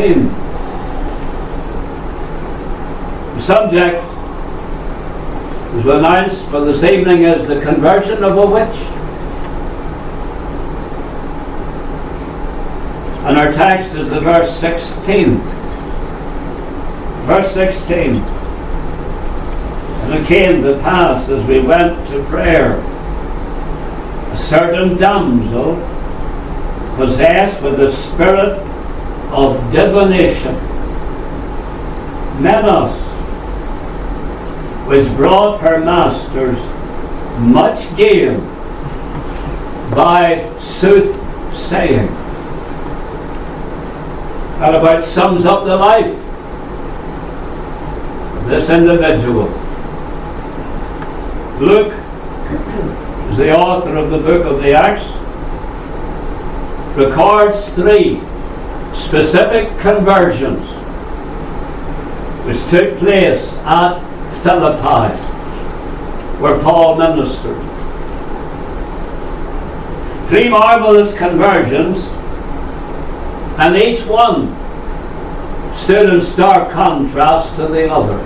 14. The subject is announced for this evening as the conversion of a witch. And our text is the verse 16. Verse 16. And it came to pass as we went to prayer, a certain damsel possessed with the spirit of divination, Menos, was brought her masters much gain by soothsaying. That about sums up the life of this individual. Luke is the author of the book of the Acts records three specific conversions which took place at Philippi, where Paul ministered. Three marvelous conversions, and each one stood in stark contrast to the other.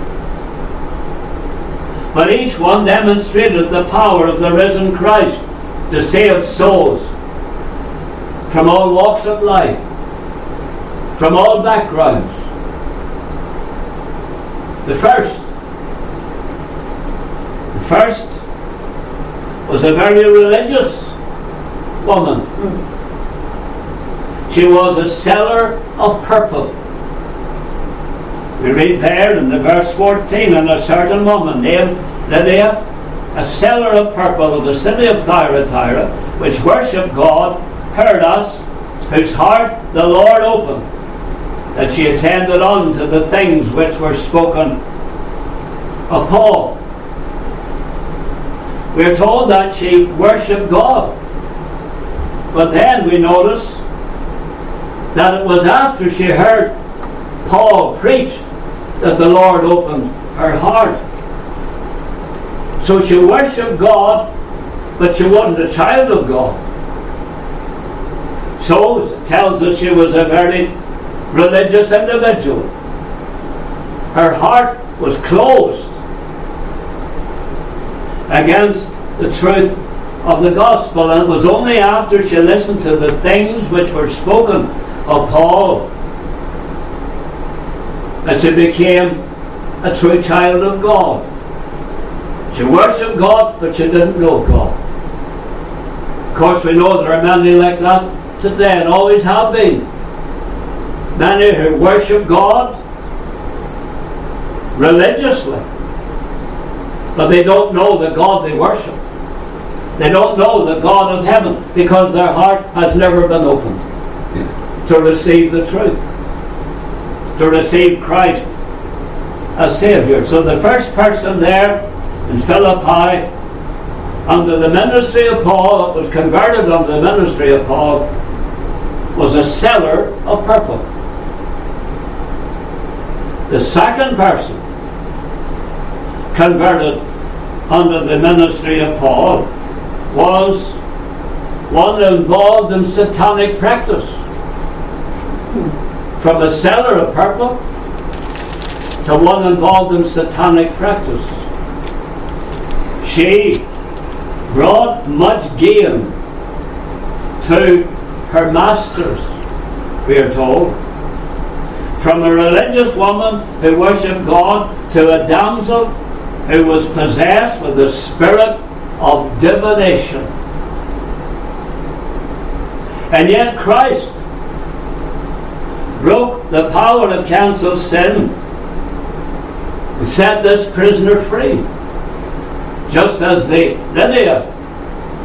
But each one demonstrated the power of the risen Christ to save souls from all walks of life, from all backgrounds. The first, the first was a very religious woman. She was a seller of purple. We read there in the verse 14, and a certain woman named Lydia, a seller of purple of the city of Thyatira, which worshipped God heard us, whose heart the Lord opened, that she attended on to the things which were spoken of Paul. We are told that she worshipped God. But then we notice that it was after she heard Paul preach that the Lord opened her heart. So she worshipped God, but she wasn't a child of God. So it tells us she was a very religious individual. Her heart was closed against the truth of the gospel, and it was only after she listened to the things which were spoken of Paul that she became a true child of God. She worshipped God, but she didn't know God. Of course, we know there are many like that today and always have been. Many who worship God religiously, but they don't know the God they worship. They don't know the God of heaven because their heart has never been opened to receive the truth, to receive Christ as Savior. So the first person there in Philippi under the ministry of Paul, that was converted under the ministry of Paul, was a seller of purple. The second person converted under the ministry of Paul was one involved in satanic practice. From a seller of purple to one involved in satanic practice. She brought much gain to her masters, we are told. From a religious woman who worshipped God to a damsel who was possessed with the spirit of divination. And yet Christ broke the power of cancelled sin and set this prisoner free. Just as the Lydia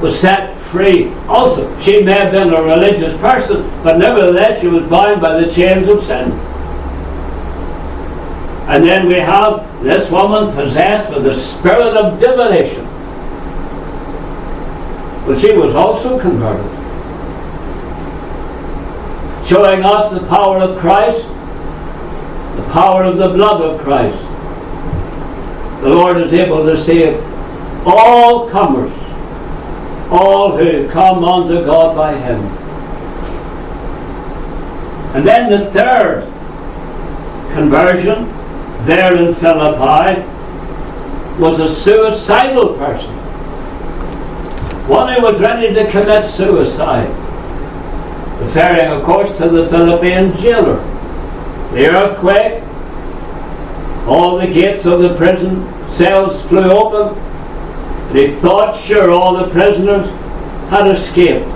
was set free also. She may have been a religious person, but nevertheless she was bound by the chains of sin. And then we have this woman possessed with the spirit of divination. But she was also converted. Showing us the power of Christ, the power of the blood of Christ. The Lord is able to save all comers all who come unto God by him. And then the third conversion there in Philippi was a suicidal person. One who was ready to commit suicide. Referring, of course, to the Philippian jailer. The earthquake, all the gates of the prison cells flew open, and he thought sure all the prisoners had escaped.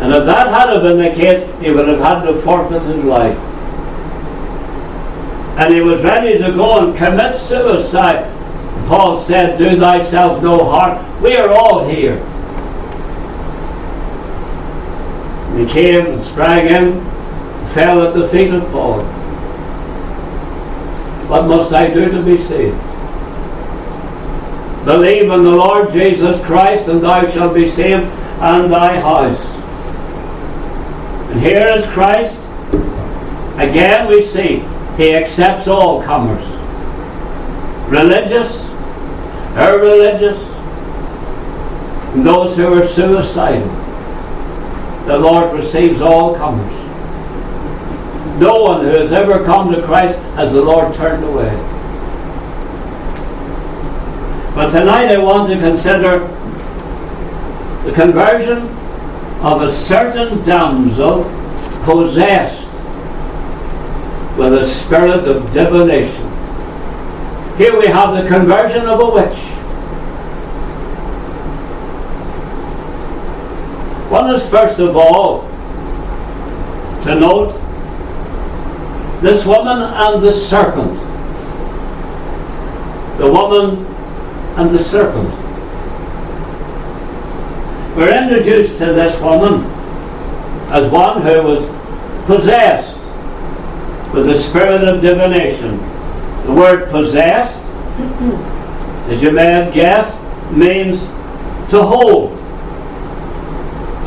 And if that had been the case, he would have had to forfeit his life. And he was ready to go and commit suicide. Paul said, Do thyself no harm. We are all here. And He came and sprang in, fell at the feet of Paul. What must I do to be saved? Believe in the Lord Jesus Christ, and thou shalt be saved and thy house. And here is Christ. Again we see he accepts all comers. Religious, irreligious, those who are suicidal. The Lord receives all comers. No one who has ever come to Christ has the Lord turned away. But tonight I want to consider the conversion of a certain damsel possessed with a spirit of divination. Here we have the conversion of a witch. One is first of all to note this woman and the serpent. The woman and the serpent. We're introduced to this woman as one who was possessed with the spirit of divination. The word possessed, as you may have guessed, means to hold.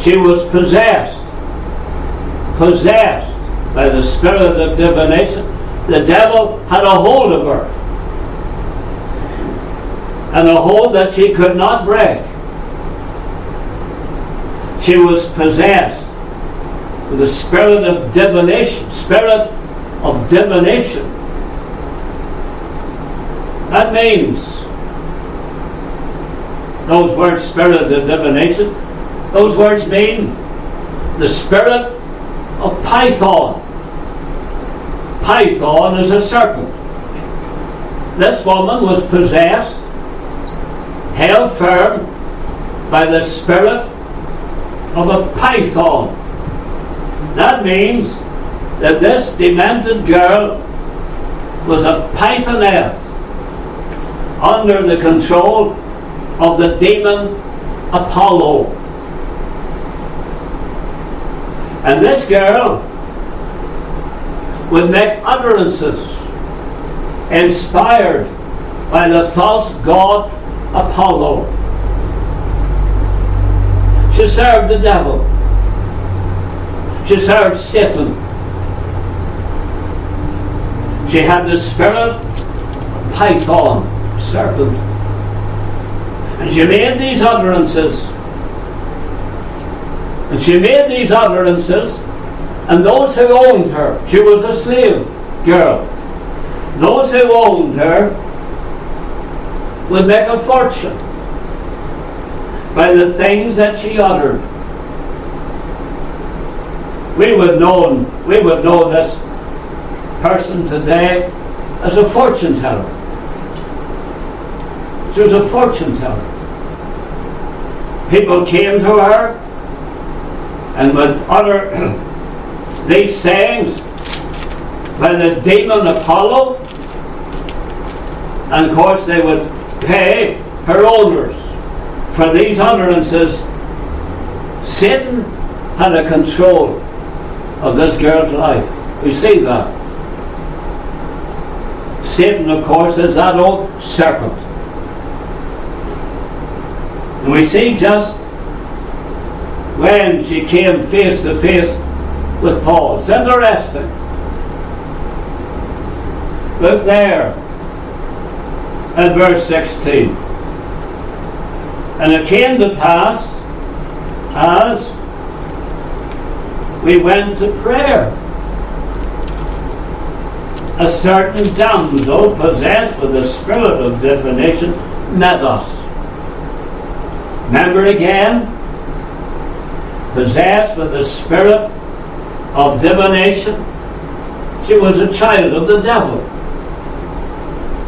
She was possessed, possessed by the spirit of divination. The devil had a hold of her and a hold that she could not break. She was possessed with the spirit of divination, spirit of divination. That means those words, spirit of divination, those words mean the spirit of Python. Python is a serpent. This woman was possessed held firm by the spirit of a python. That means that this demented girl was a pythoness under the control of the demon Apollo. And this girl would make utterances inspired by the false god Apollo. She served the devil. She served Satan. She had the spirit Python, serpent. And she made these utterances. And she made these utterances, and those who owned her, she was a slave girl. Those who owned her would make a fortune by the things that she uttered. We would know we would know this person today as a fortune teller. She was a fortune teller. People came to her and would utter these sayings by the demon Apollo, and of course they would pay her owners for these utterances. Satan had a control of this girl's life. We see that. Satan, of course, is that old serpent. And we see just when she came face to face with Paul. It's interesting. Look there at verse 16. And it came to pass as we went to prayer a certain damsel possessed with the spirit of divination met us. Remember again, possessed with the spirit of divination. She was a child of the devil.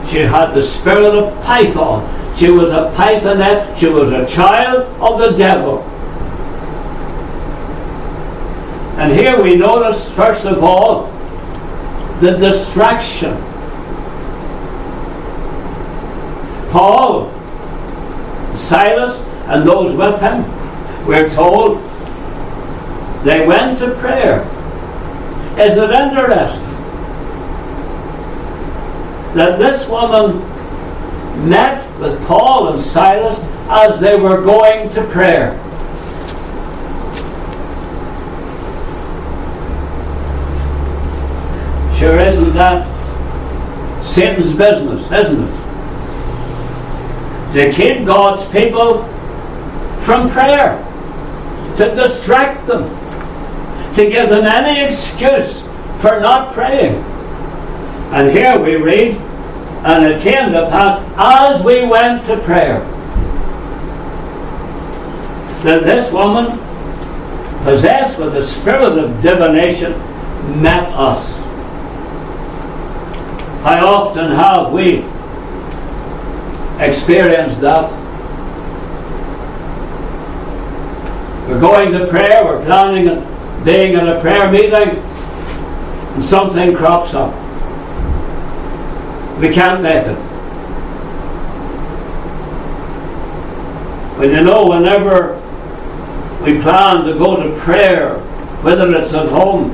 She had the spirit of Python. She was a Pythonette. She was a child of the devil. And here we notice, first of all, the distraction. Paul, Silas, and those with him, we're told they went to prayer. Is it interesting that this woman met with Paul and Silas as they were going to prayer? Sure isn't that Satan's business, isn't it? To keep God's people from prayer, to distract them, to give them any excuse for not praying. And here we read, and it came to pass as we went to prayer that this woman, possessed with the spirit of divination, met us. How often have we experienced that? We're going to prayer, we're planning on being in a prayer meeting, and something crops up. We can't make it. When you know, whenever we plan to go to prayer, whether it's at home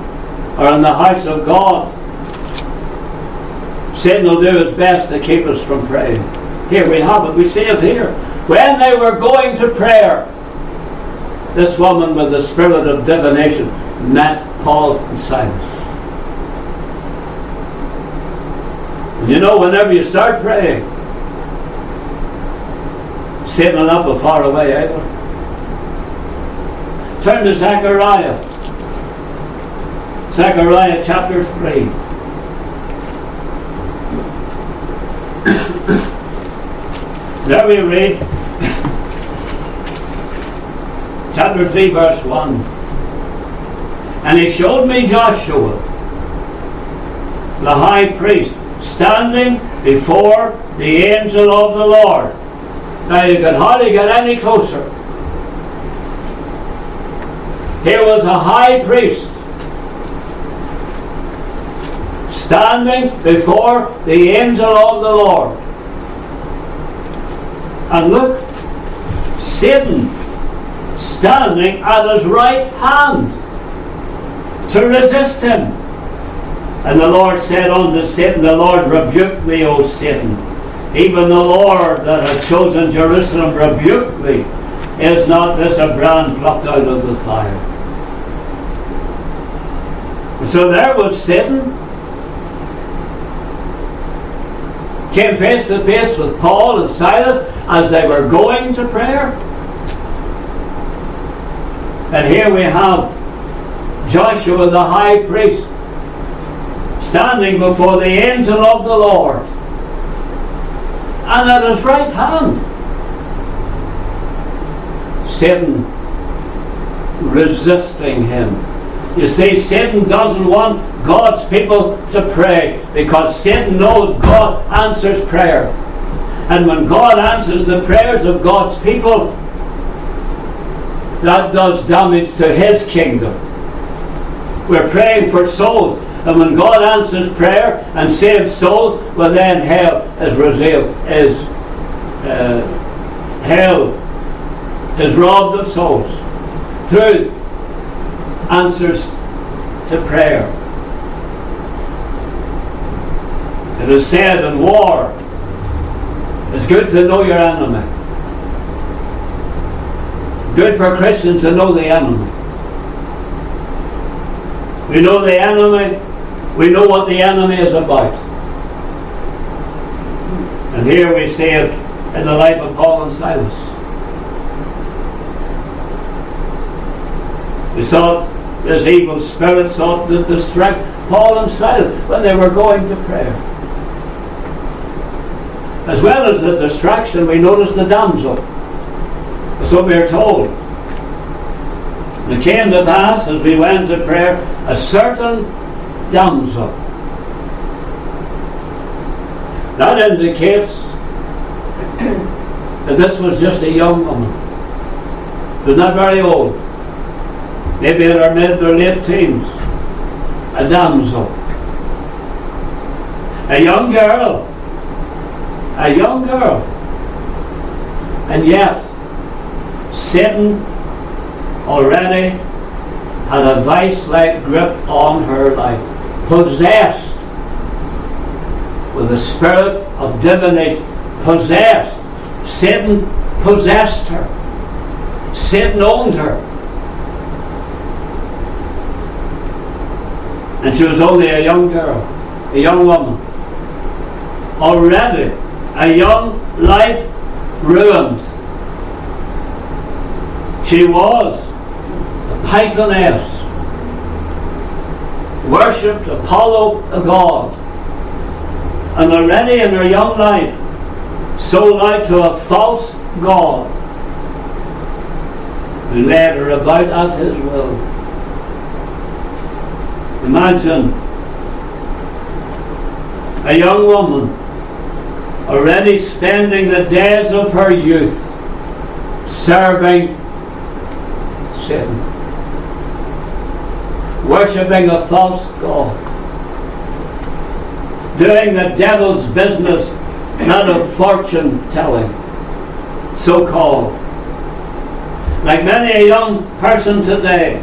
or in the house of God, Satan will do his best to keep us from praying. Here we have it. We see it here. When they were going to prayer, this woman with the spirit of divination met Paul and Silas. And you know, whenever you start praying, Satan will not be far away either. Turn to Zechariah. Zechariah chapter 3. There we read. Chapter 3 verse 1 and he showed me Joshua the high priest standing before the angel of the Lord. Now you can hardly get any closer. Here was a high priest standing before the angel of the Lord. And look, Satan standing at his right hand to resist him. And the Lord said unto Satan, The Lord rebuke thee, O Satan. Even the Lord that hath chosen Jerusalem rebuke thee. Is not this a brand plucked out of the fire? So there was Satan came face to face with Paul and Silas as they were going to prayer. And here we have Joshua the high priest standing before the angel of the Lord. And at his right hand, Satan resisting him you see, Satan doesn't want God's people to pray because Satan knows God answers prayer. And when God answers the prayers of God's people, that does damage to his kingdom. We're praying for souls. And when God answers prayer and saves souls, well then hell is reserved, is uh, hell is robbed of souls through answers to prayer. It is said in war, it's good to know your enemy. Good for Christians to know the enemy. We know the enemy, we know what the enemy is about. And here we see it in the life of Paul and Silas. We saw this evil spirit sought to distract Paul and Silas when they were going to prayer. As well as the distraction, we notice the damsel. What we are told. And It came to pass as we went to prayer, a certain damsel. That indicates that this was just a young woman. Not very old. Maybe in her mid or late teens. A damsel. A young girl. A young girl. And yet, Satan already had a vice-like grip on her life, possessed with the spirit of divination, possessed. Satan possessed her. Satan owned her. And she was only a young girl, a young woman. Already, a young life ruined. She was a Pythoness worshipped Apollo, a god, and already in her young life sold out to a false god who led her about at his will. Imagine a young woman already spending the days of her youth serving Satan worshipping a false God, doing the devil's business, not of fortune telling, so called. Like many a young person today,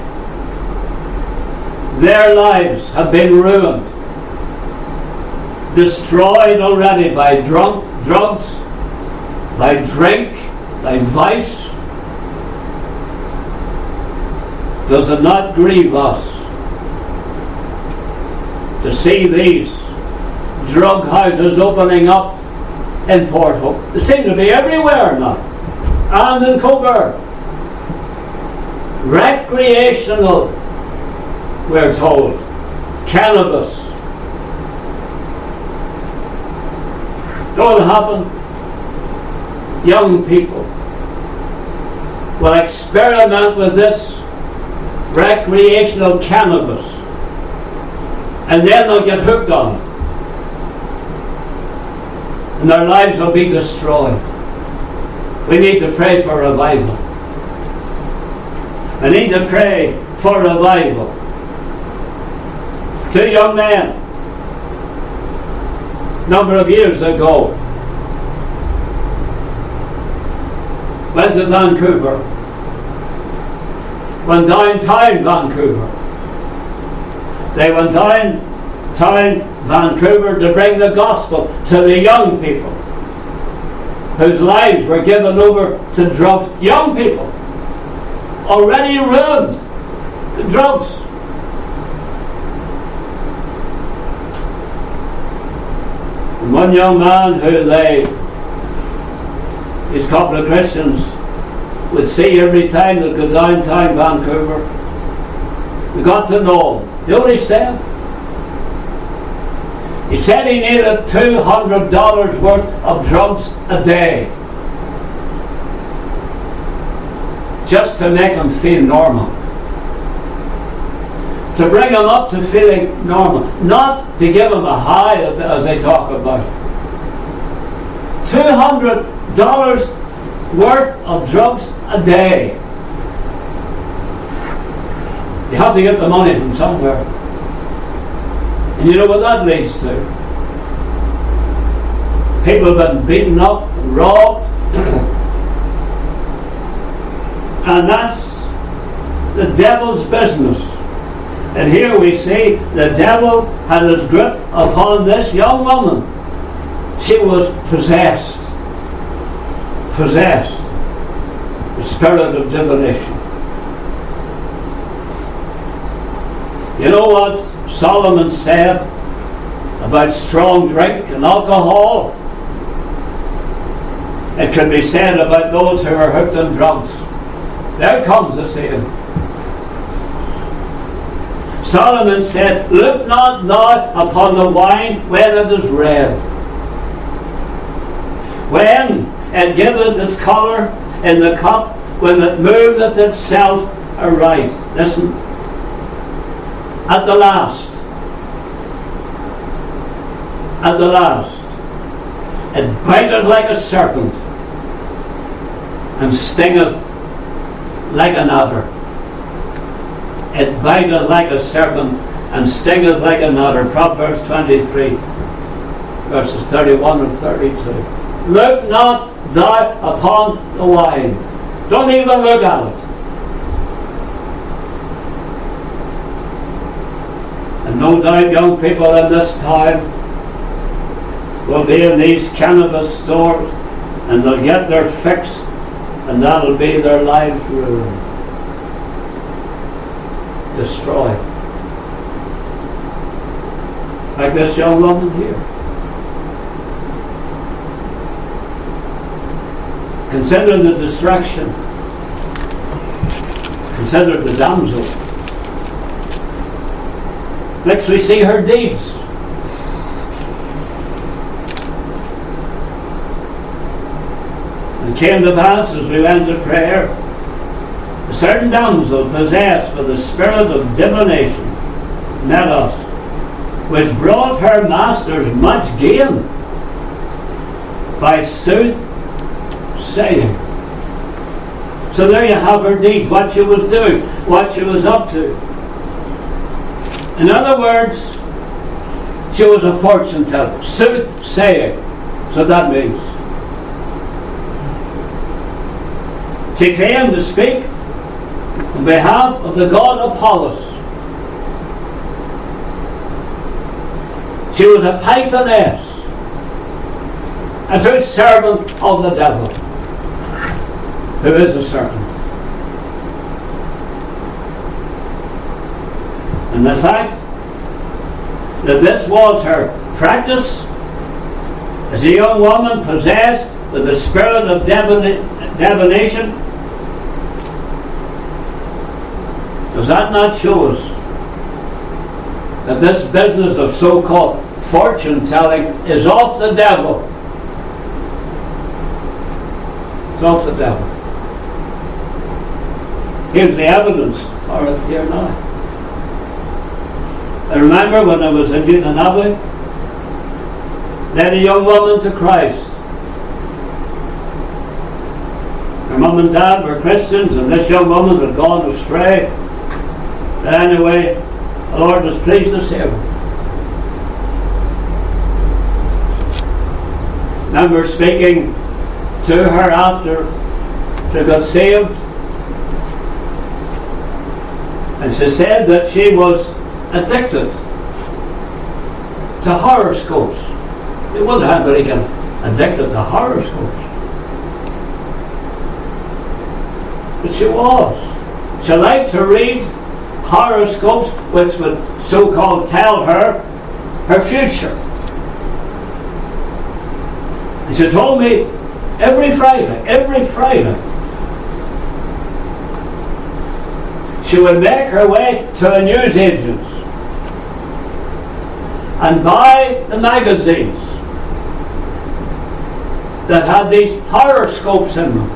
their lives have been ruined, destroyed already by drunk, drugs, by drink, by vice. Does it not grieve us to see these drug houses opening up in Port Hope. They seem to be everywhere now. And in Cobourg. Recreational, we're told. Cannabis. Don't happen. Young people will experiment with this recreational cannabis and then they'll get hooked on it. And their lives will be destroyed. We need to pray for revival. I need to pray for revival. Two young men, number of years ago, went to Vancouver, went downtown Vancouver they went down town Vancouver to bring the gospel to the young people whose lives were given over to drugs. Young people already ruined drugs. One young man who they, his couple of Christians, would see every time they go downtown Vancouver, we got to know him. You know what he said? He said he needed $200 worth of drugs a day just to make him feel normal. To bring them up to feeling normal. Not to give them a high as they talk about. it. $200 worth of drugs a day. You have to get the money from somewhere. And you know what that leads to? People have been beaten up robbed. and that's the devil's business. And here we see the devil had his grip upon this young woman. She was possessed. Possessed. The spirit of divination. You know what Solomon said about strong drink and alcohol? It can be said about those who are hooked on drugs. There comes the same. Solomon said, Look not thou upon the wine when it is red. When it giveth its colour in the cup, when it moveth itself aright. Listen. At the last. At the last. It biteth like a serpent and stingeth like an adder. It biteth like a serpent and stingeth like an adder. Proverbs 23, verses 31 and 32. Look not thou upon the wine. Don't even look at it. And no doubt young people in this time will be in these cannabis stores and they'll get their fix and that'll be their lives ruined, destroyed. Like this young woman here. Consider the distraction. Consider the damsel. Next we see her deeds. And came to pass as we went to prayer, certain damsel possessed with the spirit of divination met which brought her masters much gain by sooth saying. So there you have her deeds, what she was doing, what she was up to. In other words, she was a fortune teller, sooth saying. So that means She came to speak on behalf of the god Apollos. She was a pythoness, a true servant of the devil, who is a serpent. And the fact that this was her practice as a young woman possessed with the spirit of divination Does that not show us that this business of so-called fortune telling is off the devil? It's off the devil. Here's the evidence for it here now. I remember when I was in Newtownabbey, led a young woman to Christ. Her mum and dad were Christians, and this young woman had gone astray. Anyway, the Lord was pleased to save her. Remember speaking to her after she got saved. And she said that she was addicted to horoscopes. It wasn't anybody get addicted to horoscopes. But she was. She liked to read horoscopes which would so-called tell her her future. And she told me every Friday, every Friday, she would make her way to a newsagent's and buy the magazines that had these horoscopes in them.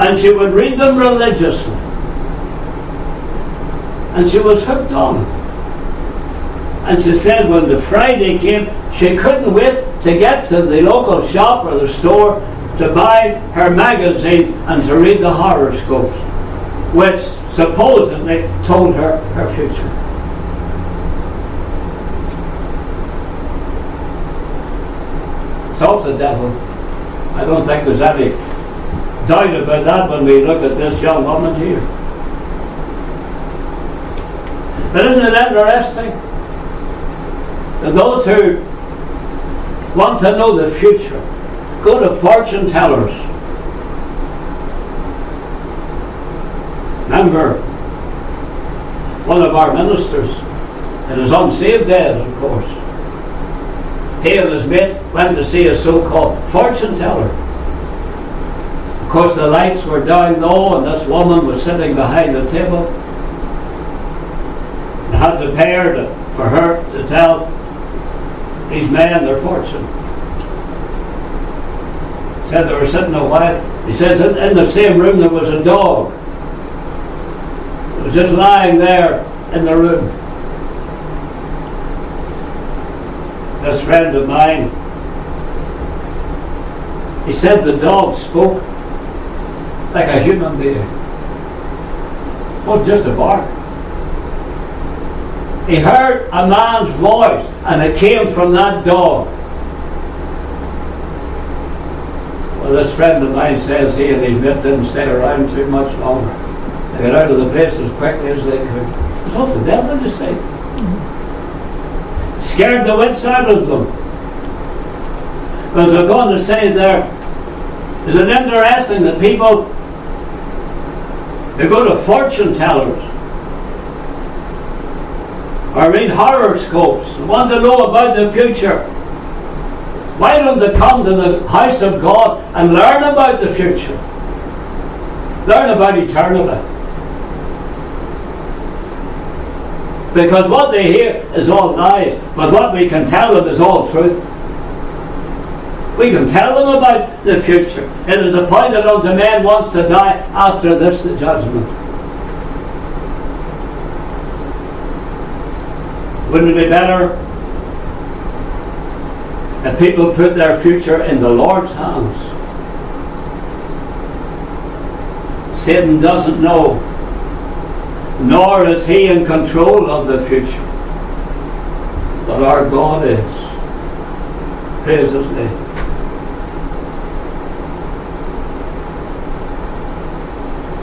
And she would read them religiously and she was hooked on. And she said when the Friday came, she couldn't wait to get to the local shop or the store to buy her magazine and to read the horoscopes, which supposedly told her her future. It's the devil. I don't think there's any doubt about that when we look at this young woman here. But isn't it interesting that those who want to know the future go to fortune tellers? Remember, one of our ministers, in his unsaved days, of course, he and his mate went to see a so-called fortune teller. Of course, the lights were down low, and this woman was sitting behind the table. Had pay her to, for her to tell these men their fortune. Said they were sitting a while. He says in the same room there was a dog. It was just lying there in the room. This friend of mine, he said the dog spoke like a human being. It was just a bark. He heard a man's voice and it came from that dog. Well, this friend of mine says he and his mate didn't stay around too much longer. They got out of the place as quickly as they could. What the devil you say? Scared the wits out of them. Because they're going to say there, is it interesting that people they go to fortune tellers or read horoscopes, want to know about the future. Why don't they come to the house of God and learn about the future? Learn about eternity. Because what they hear is all lies, but what we can tell them is all truth. We can tell them about the future. It is appointed unto man once to die, after this the judgment. Wouldn't it be better if people put their future in the Lord's hands? Satan doesn't know, nor is he in control of the future. But our God is. Praise his name.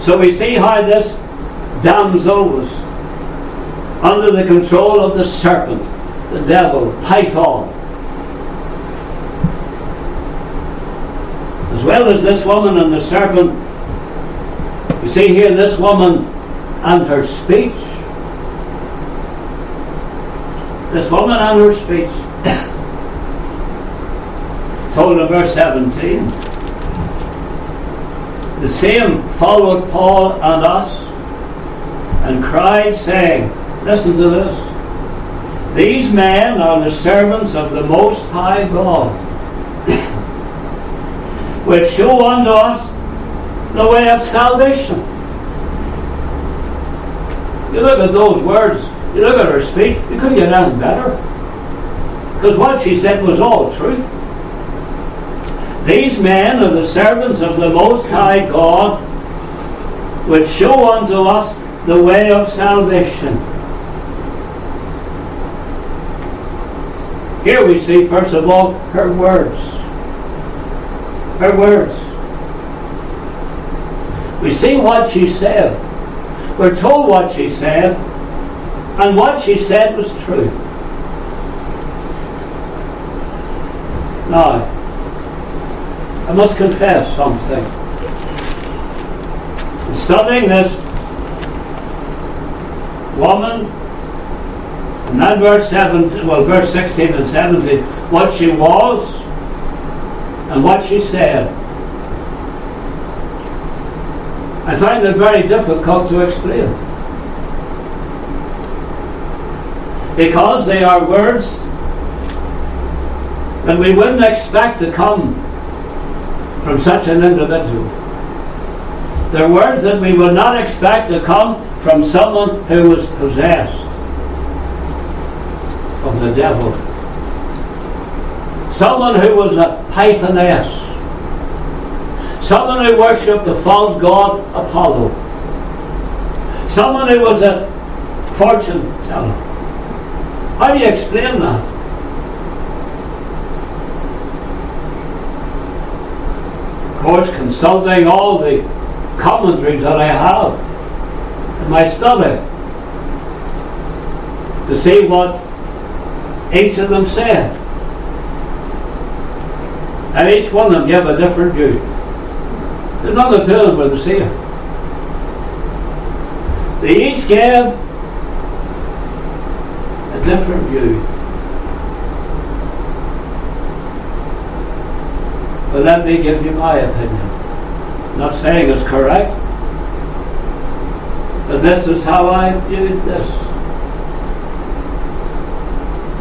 So we see how this damsel was under the control of the serpent, the devil, Python. As well as this woman and the serpent, you see here this woman and her speech. This woman and her speech. Told in verse 17. The same followed Paul and us and cried, saying, Listen to this. These men are the servants of the Most High God, which show unto us the way of salvation. You look at those words, you look at her speech, you couldn't get anything better. Because what she said was all truth. These men are the servants of the Most High God, which show unto us the way of salvation. Here we see, first of all, her words. Her words. We see what she said. We're told what she said, and what she said was true. Now, I must confess something. In studying this woman and that verse 17, well, verse 16 and 17, what she was and what she said. I find it very difficult to explain. Because they are words that we wouldn't expect to come from such an individual. They're words that we would not expect to come from someone who was possessed of the devil. Someone who was a pythoness. Someone who worshipped the false god Apollo. Someone who was a fortune teller. How do you explain that? Of course, consulting all the commentaries that I have in my study to see what each of them said. And each one of them gave a different view. There's none of them were the same. They each gave a different view. But let me give you my opinion. I'm not saying it's correct, but this is how I view this.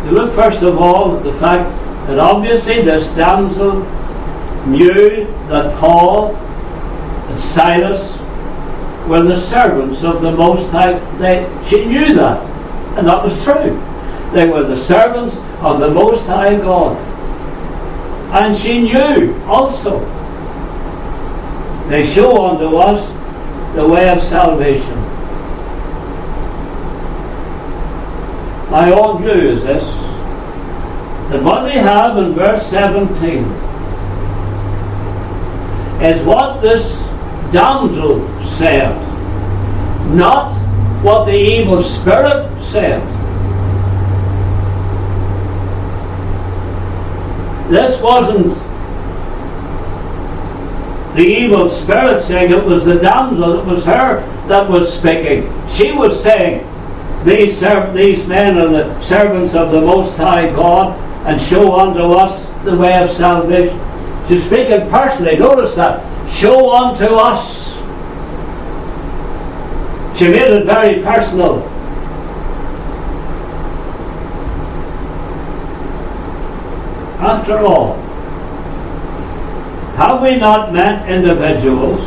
You look first of all at the fact that obviously this damsel knew that Paul and Silas were the servants of the Most High. They, she knew that, and that was true. They were the servants of the Most High God. And she knew also they show unto us the way of salvation. My own view is this that what we have in verse 17 is what this damsel said, not what the evil spirit said. This wasn't the evil spirit saying it was the damsel, it was her that was speaking. She was saying, these, serv- these men are the servants of the Most High God and show unto us the way of salvation. She's speaking personally, notice that. Show unto us. She made it very personal. After all, have we not met individuals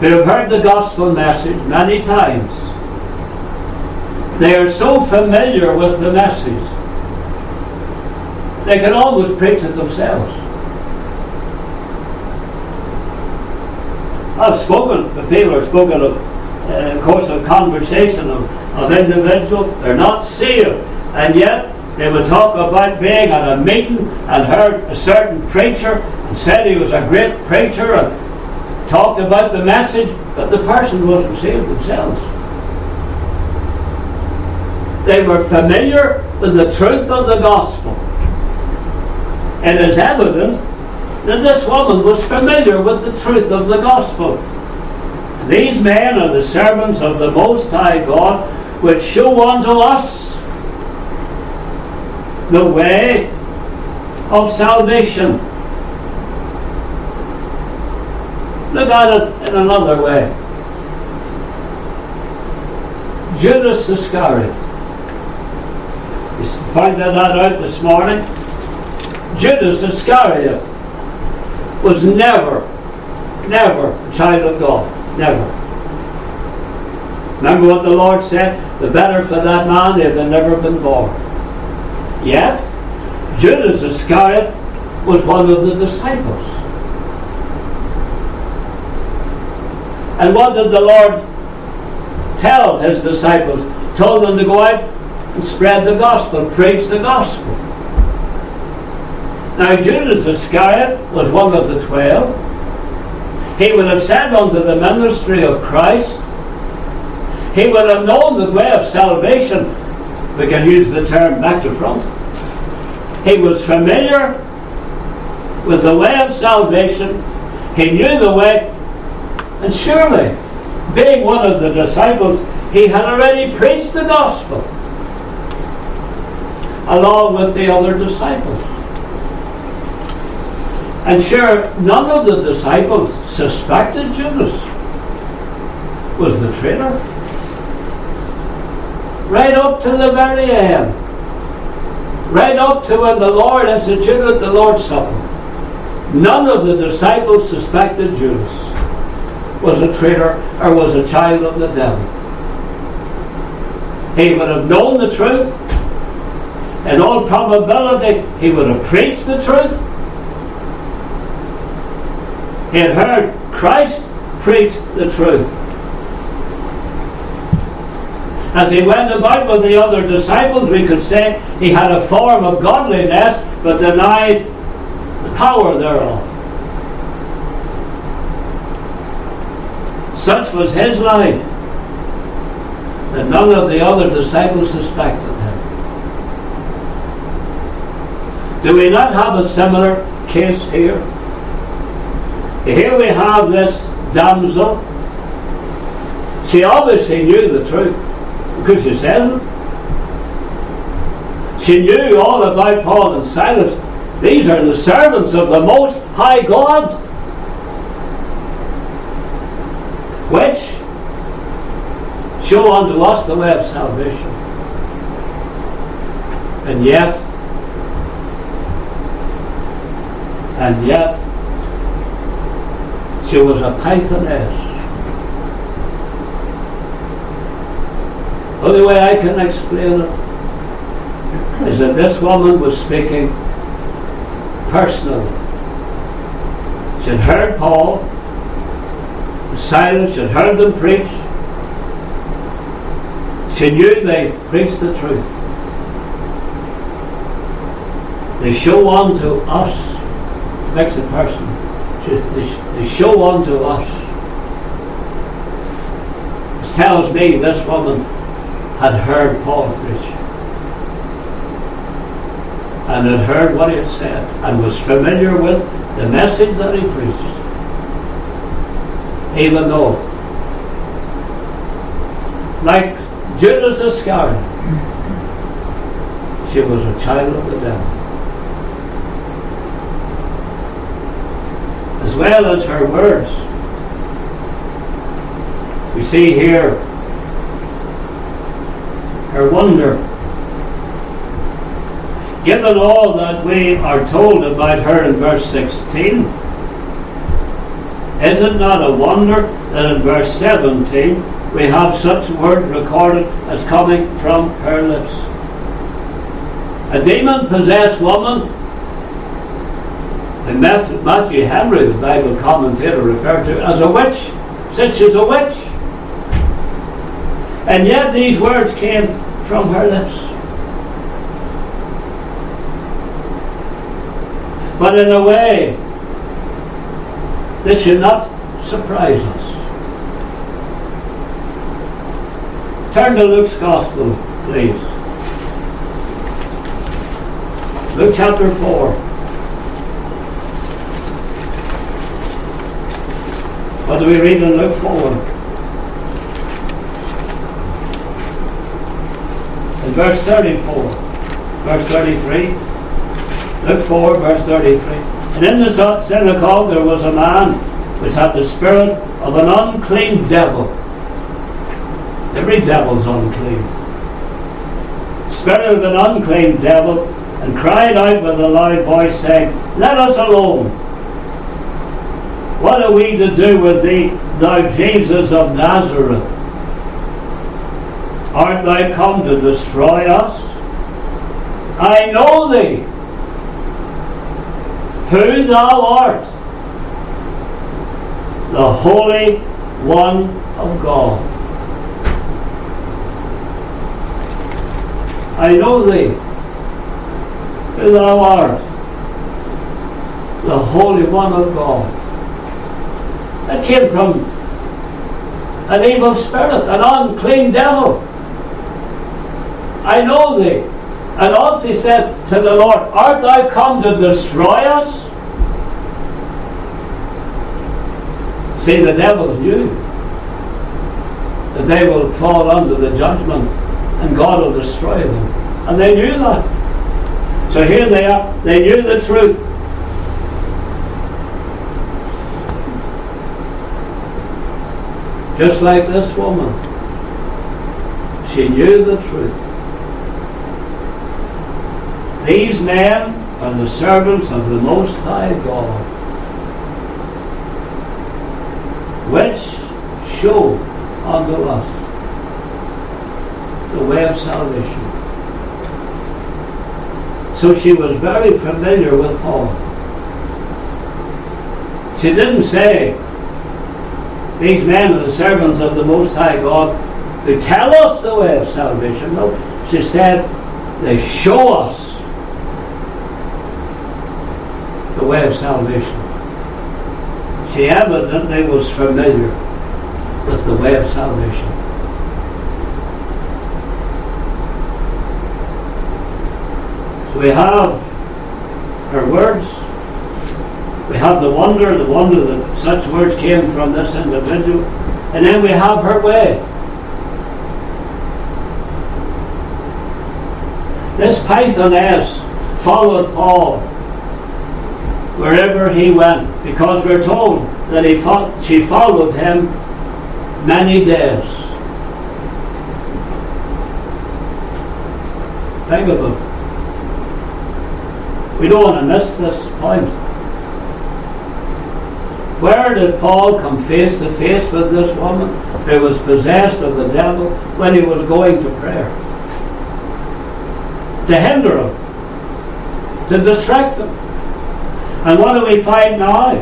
who have heard the gospel message many times? They are so familiar with the message, they can almost preach it themselves. I've spoken, the people have spoken of, uh, of course, of conversation of, of individuals, they're not saved, and yet they would talk about being at a meeting and heard a certain preacher and said he was a great preacher and talked about the message, but the person wasn't saved themselves. They were familiar with the truth of the gospel. And It is evident that this woman was familiar with the truth of the gospel. These men are the servants of the Most High God, which show unto us the way of salvation. Look at it in another way. Judas Iscariot. Pointed that out this morning. Judas Iscariot was never, never a child of God. Never. Remember what the Lord said? The better for that man if had never been born. Yet, Judas Iscariot was one of the disciples. And what did the Lord tell his disciples? Told them to go out spread the gospel, preach the gospel. Now Judas Iscariot was one of the twelve. He would have said unto the ministry of Christ. He would have known the way of salvation we can use the term back to front. He was familiar with the way of salvation. He knew the way, and surely, being one of the disciples, he had already preached the gospel along with the other disciples. And sure, none of the disciples suspected Judas was the traitor right up to the very end. Right up to when the Lord instituted the Lord's Supper. None of the disciples suspected Judas was a traitor or was a child of the devil. He would have known the truth. In all probability, he would have preached the truth. He had heard Christ preach the truth as he went about with the other disciples, we could say he had a form of godliness, but denied the power thereof. Such was his life that none of the other disciples suspected him. Do we not have a similar case here? Here we have this damsel. She obviously knew the truth because she said it. She knew all about Paul and Silas. These are the servants of the Most High God, which show unto us the way of salvation. And yet, and yet, she was a pythoness. The only way I can explain it is that this woman was speaking personally. She had heard Paul, Silas, she had heard them preach. She knew they preached the truth. They show on to us, makes a person. just They show unto us. It tells me this woman had heard Paul preach and had heard what he had said and was familiar with the message that he preached. Even though, like Judas Iscariot, she was a child of the devil. Well as her words. We see here her wonder given all that we are told about her in verse 16, is it not a wonder that in verse 17 we have such word recorded as coming from her lips? A demon possessed woman, and Matthew Henry, the Bible commentator, referred to as a witch, said she's a witch. And yet these words came from her lips. But in a way, this should not surprise us. Turn to Luke's Gospel, please. Luke chapter 4. What do we read in Luke 4? In verse 34, verse 33. Luke 4, verse 33. And in the synagogue there was a man which had the spirit of an unclean devil. Every devil's unclean. Spirit of an unclean devil, and cried out with a loud voice, saying, Let us alone. What are we to do with thee, thou Jesus of Nazareth? Art thou come to destroy us? I know thee, who thou art, the Holy One of God. I know thee, who thou art, the Holy One of God. That came from an evil spirit, an unclean devil. I know thee. And also he said to the Lord, Art thou come to destroy us? See, the devils knew that they will fall under the judgment and God will destroy them. And they knew that. So here they are. They knew the truth. Just like this woman. She knew the truth. These men are the servants of the Most High God, which show unto us the way of salvation. So she was very familiar with Paul. She didn't say, these men are the servants of the Most High God who tell us the way of salvation. No, she said, they show us the way of salvation. She evidently was familiar with the way of salvation. So we have her words. We have the wonder, the wonder that such words came from this individual. And then we have her way. This Pythoness followed Paul wherever he went, because we're told that he fought, she followed him many days. Think of it. We don't want to miss this point. Where did Paul come face to face with this woman who was possessed of the devil when he was going to prayer? To hinder him, to distract him. And what do we find now?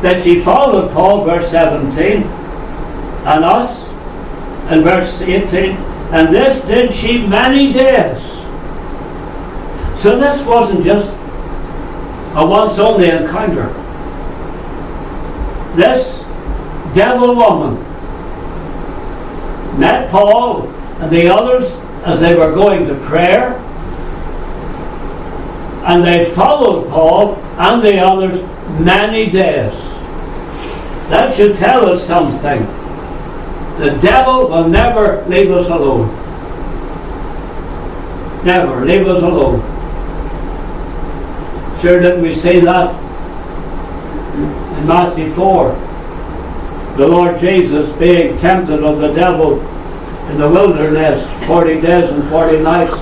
That she followed Paul, verse 17, and us, in verse 18, and this did she many days. So this wasn't just a once only encounter. This devil woman met Paul and the others as they were going to prayer, and they followed Paul and the others many days. That should tell us something. The devil will never leave us alone. Never leave us alone. Sure didn't we say that in Matthew 4? The Lord Jesus being tempted of the devil in the wilderness 40 days and 40 nights.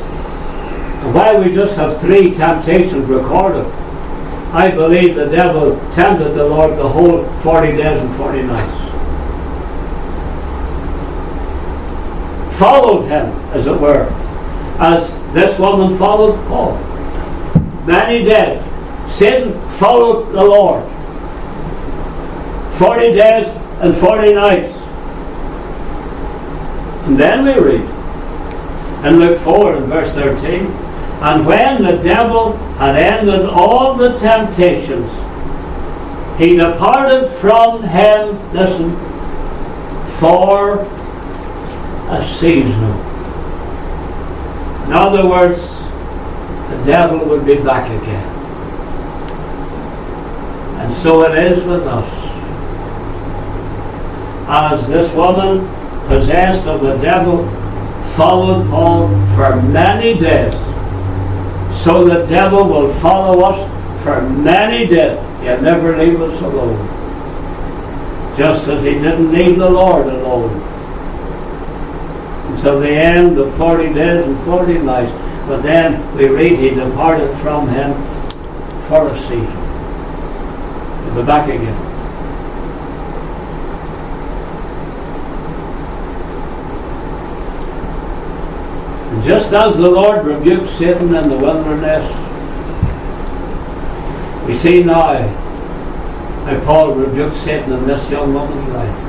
Why we just have three temptations recorded, I believe the devil tempted the Lord the whole 40 days and 40 nights. Followed him, as it were, as this woman followed Paul. Many days Satan followed the Lord. 40 days and 40 nights. And then we read in Luke 4 and verse 13, And when the devil had ended all the temptations, he departed from him, listen, for a season. In other words, the devil would be back again. And so it is with us. As this woman, possessed of the devil, followed Paul for many days, so the devil will follow us for many days. He'll never leave us alone. Just as he didn't leave the Lord alone. Until the end of 40 days and 40 nights. But then we read he departed from him for a season the back again. And just as the Lord rebuked Satan in the wilderness, we see now how Paul rebuked Satan in this young woman's life.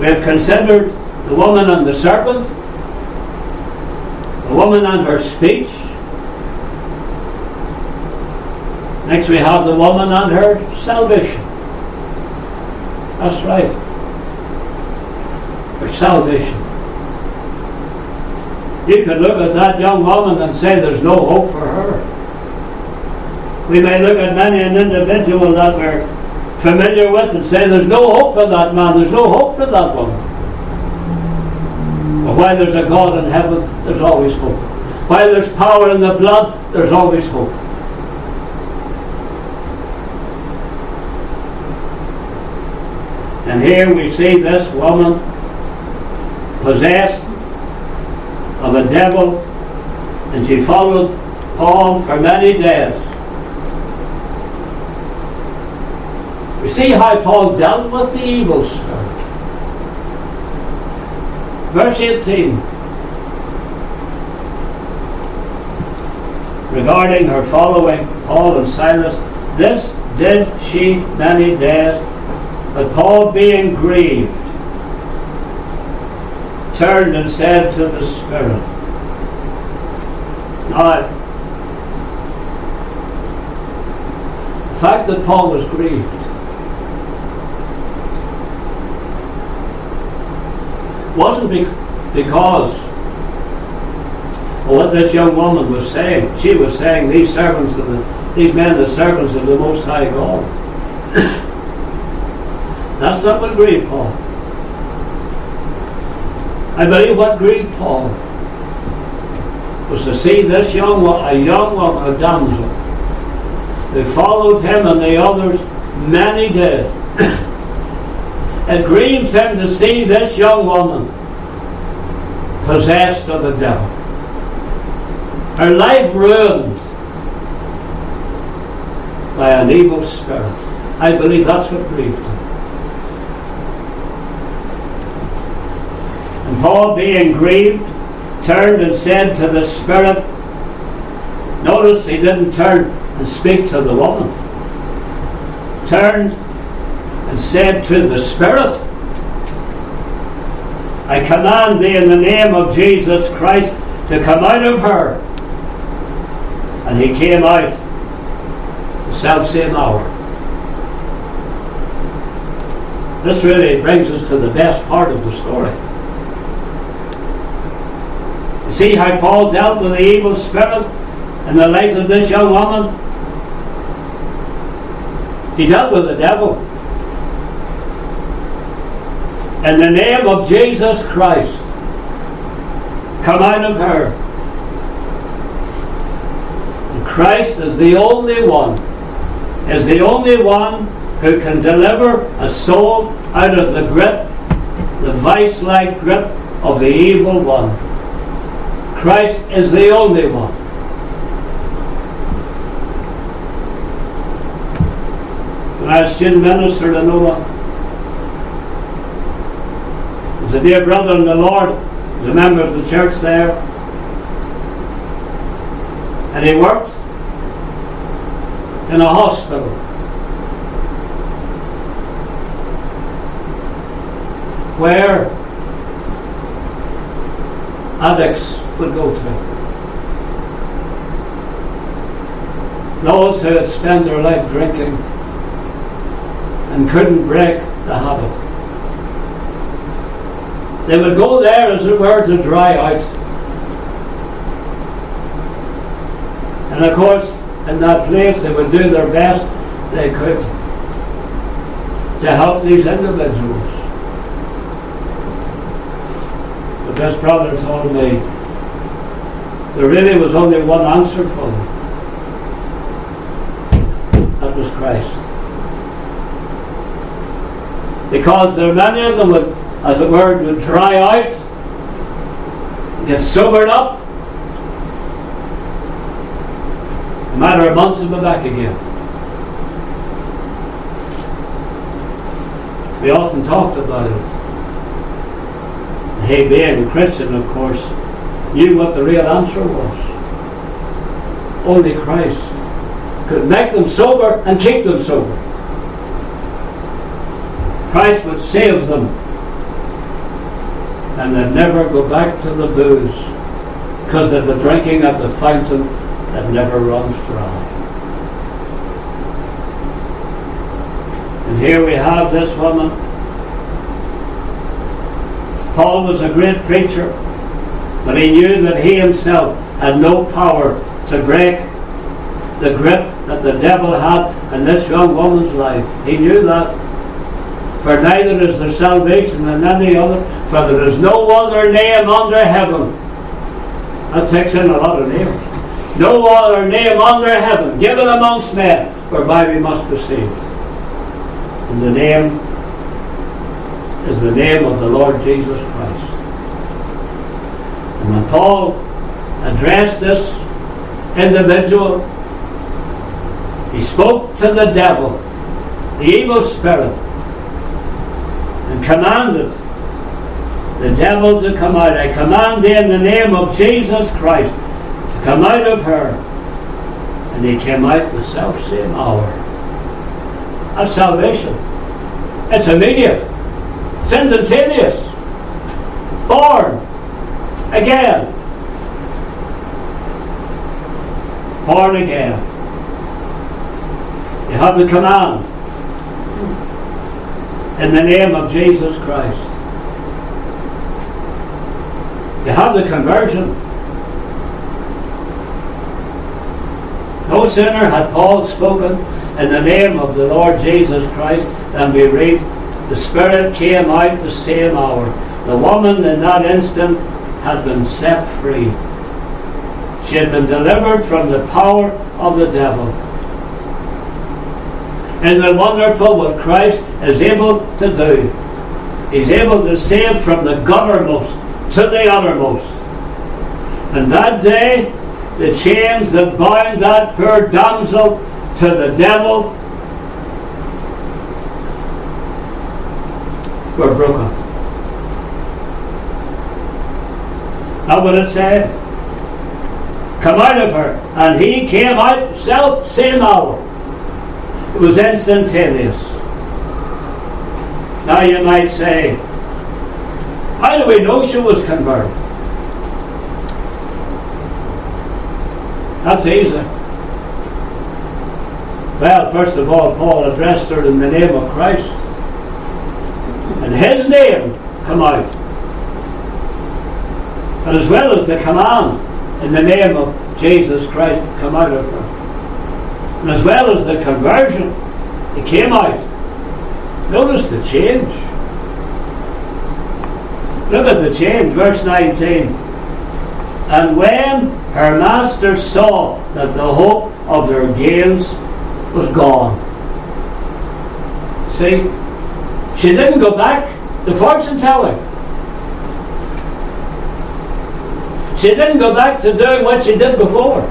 We have considered the woman and the serpent, the woman and her speech, Next we have the woman and her salvation. That's right. Her salvation. You could look at that young woman and say there's no hope for her. We may look at many an individual that we're familiar with and say there's no hope for that man, there's no hope for that woman. But while there's a God in heaven, there's always hope. While there's power in the blood, there's always hope. And here we see this woman possessed of a devil, and she followed Paul for many days. We see how Paul dealt with the evil spirit. Verse 18. Regarding her following Paul and Silas, this did she many days but Paul, being grieved, turned and said to the Spirit, Now, the fact that Paul was grieved wasn't be- because of what this young woman was saying. She was saying, These servants of the, these men are servants of the Most High God. That's not what grieved Paul. I believe what grieved Paul was to see this young woman, a young woman, a damsel, They followed him and the others many did. it grieved him to see this young woman possessed of the devil. Her life ruined by an evil spirit. I believe that's what grieved him. Paul, being grieved, turned and said to the spirit, Notice he didn't turn and speak to the woman. Turned and said to the spirit, I command thee in the name of Jesus Christ to come out of her. And he came out the self same hour. This really brings us to the best part of the story. See how Paul dealt with the evil spirit in the life of this young woman? He dealt with the devil. In the name of Jesus Christ, come out of her. And Christ is the only one, is the only one who can deliver a soul out of the grip, the vice-like grip of the evil one. Christ is the only one. When I was minister in Noah, was a dear brother in the Lord, was a member of the church there, and he worked in a hospital. Where addicts would go to. Those who had spent their life drinking and couldn't break the habit. They would go there, as it were, to dry out. And of course, in that place, they would do their best they could to help these individuals. But this brother told me there really was only one answer for them. That was Christ. Because there many of them would, as it were, would dry out, get sobered up, a matter of months and be back again. We often talked about it. He being a Christian, of course, knew what the real answer was. Only Christ could make them sober and keep them sober. Christ would save them and they'd never go back to the booze because of the drinking at the fountain that never runs dry. And here we have this woman. Paul was a great preacher. But he knew that he himself had no power to break the grip that the devil had in this young woman's life. He knew that. For neither is there salvation in any other, for there is no other name under heaven. That takes in a lot of names. No other name under heaven given amongst men whereby we must be saved. And the name is the name of the Lord Jesus Christ. Paul addressed this individual, he spoke to the devil, the evil spirit, and commanded the devil to come out. I command thee in the name of Jesus Christ to come out of her. And he came out the self same hour. That's salvation. It's immediate. It's instantaneous. Born again. Born again. You have the command in the name of Jesus Christ. You have the conversion. No sooner had Paul spoken in the name of the Lord Jesus Christ than we read, the Spirit came out the same hour. The woman in that instant had been set free. She had been delivered from the power of the devil. Isn't it wonderful what Christ is able to do? He's able to save from the guttermost to the uttermost. And that day, the chains that bind that poor damsel to the devil were broken. That's what it said. Come out of her. And he came out self same hour. It was instantaneous. Now you might say, how do we know she was converted? That's easy. Well, first of all, Paul addressed her in the name of Christ. And his name come out. And as well as the command in the name of Jesus Christ come out of her. And as well as the conversion, it came out. Notice the change. Look at the change, verse 19. And when her master saw that the hope of their gains was gone. See, she didn't go back to fortune telling. She didn't go back to doing what she did before.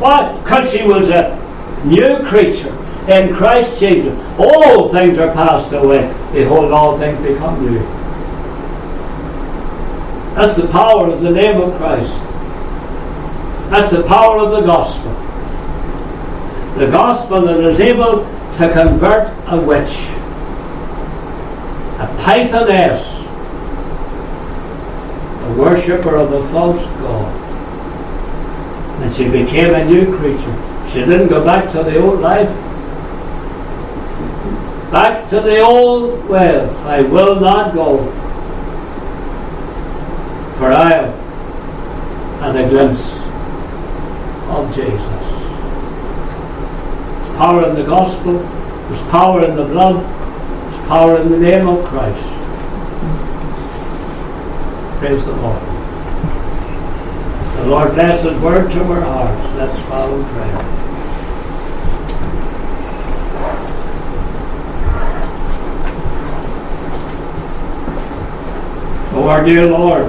Why? Because she was a new creature in Christ Jesus. All things are passed away. Behold, all things become new. That's the power of the name of Christ. That's the power of the gospel. The gospel that is able to convert a witch, a pythoness, a worshipper of a false god. And she became a new creature. She didn't go back to the old life. Back to the old well, I will not go. For I had a glimpse of Jesus. There's power in the gospel, there's power in the blood, there's power in the name of Christ. Praise the Lord. The Lord bless His word to our hearts. Let's follow prayer. Oh, our dear Lord,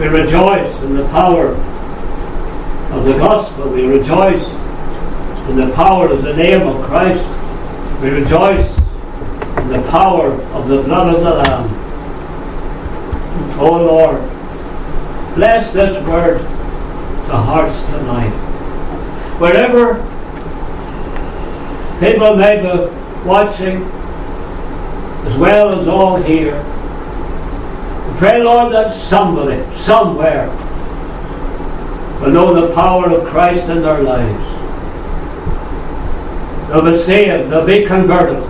we rejoice in the power of the gospel. We rejoice in the power of the name of Christ. We rejoice in the power of the blood of the Lamb. Oh Lord, bless this word to hearts tonight. Wherever people may be watching, as well as all here, Pray, Lord, that somebody, somewhere, will know the power of Christ in their lives. They'll be saved, they'll be converted.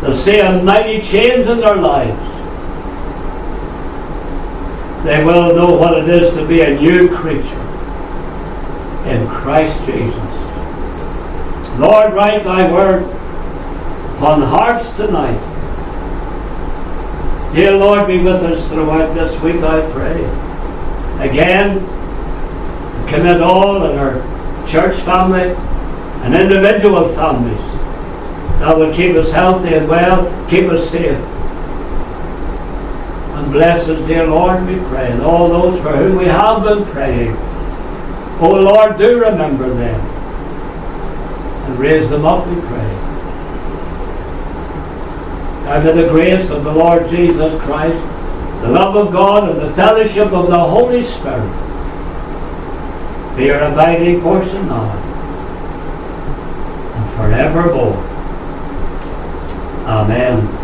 They'll see a mighty change in their lives. They will know what it is to be a new creature in Christ Jesus. Lord, write thy word upon hearts tonight Dear Lord, be with us throughout this week, I pray. Again, commit all in our church family and individual families that will keep us healthy and well, keep us safe. Bless us, dear Lord, we pray, and all those for whom we have been praying. Oh Lord, do remember them and raise them up, we pray and in the grace of the Lord Jesus Christ, the love of God, and the fellowship of the Holy Spirit be your abiding portion now and forevermore. Amen.